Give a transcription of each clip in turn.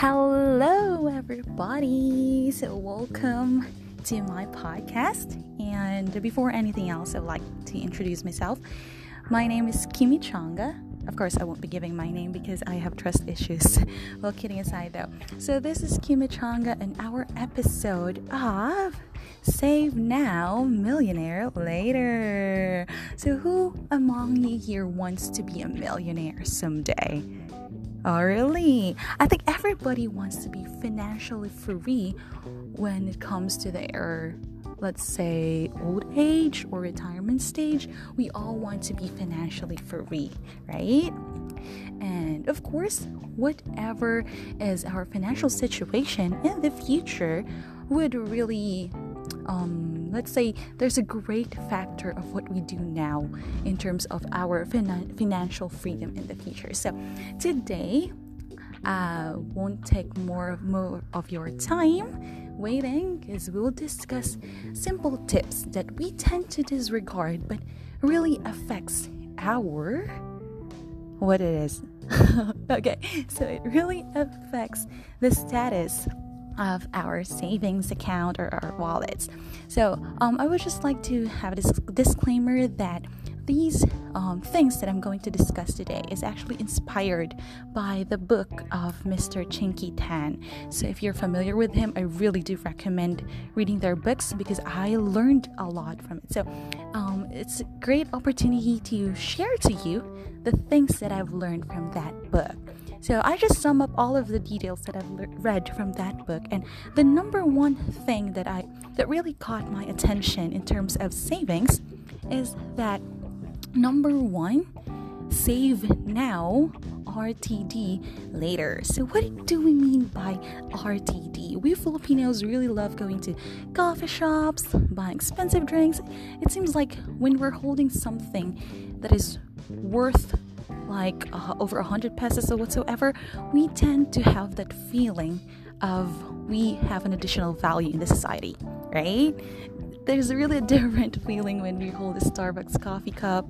Hello, everybody. So, welcome to my podcast. And before anything else, I would like to introduce myself. My name is Kimi Changa. Of course, I won't be giving my name because I have trust issues. well, kidding aside though. So, this is Kimi Changa, and our episode of Save Now, Millionaire Later. So, who among you here wants to be a millionaire someday? Oh, really? I think everybody wants to be financially free when it comes to their, let's say, old age or retirement stage. We all want to be financially free, right? And of course, whatever is our financial situation in the future would really um, let's say there's a great factor of what we do now in terms of our financial freedom in the future. So today, I uh, won't take more of, more of your time waiting because we'll discuss simple tips that we tend to disregard but really affects our what it is. okay, so it really affects the status of our savings account or our wallets. So um, I would just like to have this disclaimer that these um, things that I'm going to discuss today is actually inspired by the book of Mr. Chinkee Tan. So, if you're familiar with him, I really do recommend reading their books because I learned a lot from it. So, um, it's a great opportunity to share to you the things that I've learned from that book. So I just sum up all of the details that I've le- read from that book, and the number one thing that I that really caught my attention in terms of savings is that number one, save now, RTD later. So what do we mean by RTD? We Filipinos really love going to coffee shops, buying expensive drinks. It seems like when we're holding something that is worth like uh, over a hundred pesos or whatsoever, we tend to have that feeling of we have an additional value in the society, right? There's really a different feeling when we hold a Starbucks coffee cup,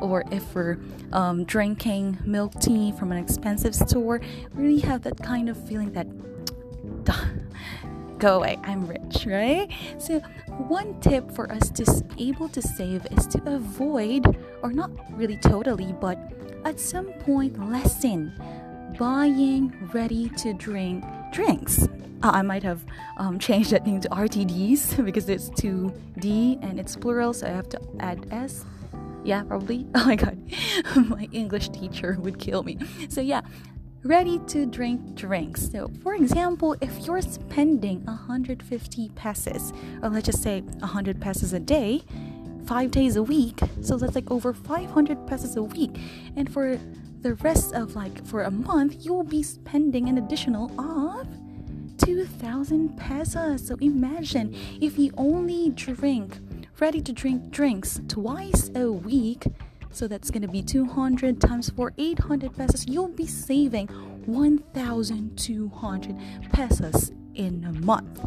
or if we're um, drinking milk tea from an expensive store. We really have that kind of feeling that go away, I'm rich, right? So, one tip for us to be able to save is to avoid, or not really totally, but at some point lessen buying ready to drink drinks. Uh, I might have um, changed that name to RTDs because it's 2D and it's plural, so I have to add S. Yeah, probably. Oh my god, my English teacher would kill me. So, yeah, ready to drink drinks. So, for example, if you're spending 150 pesos, or let's just say 100 pesos a day, five days a week, so that's like over 500 pesos a week, and for the rest of like for a month, you will be spending an additional of 2000 pesos. So, imagine if you only drink ready to drink drinks twice a week so that's going to be 200 times 4, 800 pesos. You'll be saving 1,200 pesos in a month.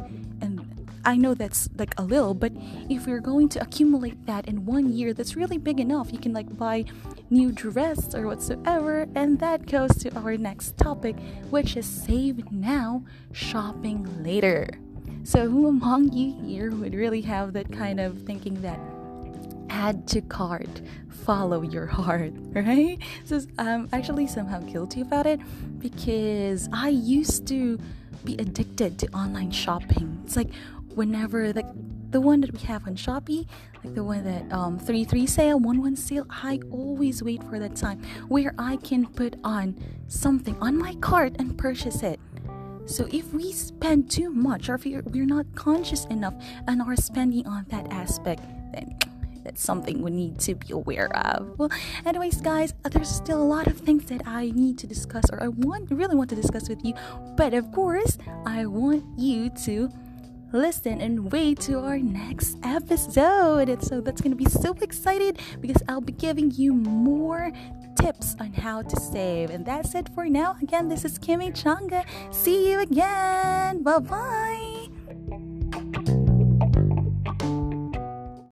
I know that's like a little, but if you're going to accumulate that in one year, that's really big enough. You can like buy new dress or whatsoever. And that goes to our next topic, which is save now, shopping later. So, who among you here would really have that kind of thinking that add to cart, follow your heart, right? So I'm actually somehow guilty about it because I used to be addicted to online shopping. It's like whenever like the one that we have on Shopee, like the one that um 3 3 sale, 1 1 sale, I always wait for that time where I can put on something on my cart and purchase it. So if we spend too much or if we're not conscious enough and are spending on that aspect, then that's something we need to be aware of. Well, anyways, guys, uh, there's still a lot of things that I need to discuss or I want really want to discuss with you. But of course, I want you to listen and wait to our next episode. So that's going to be so excited because I'll be giving you more tips on how to save. And that's it for now. Again, this is Kimmy Changa. See you again. Bye bye.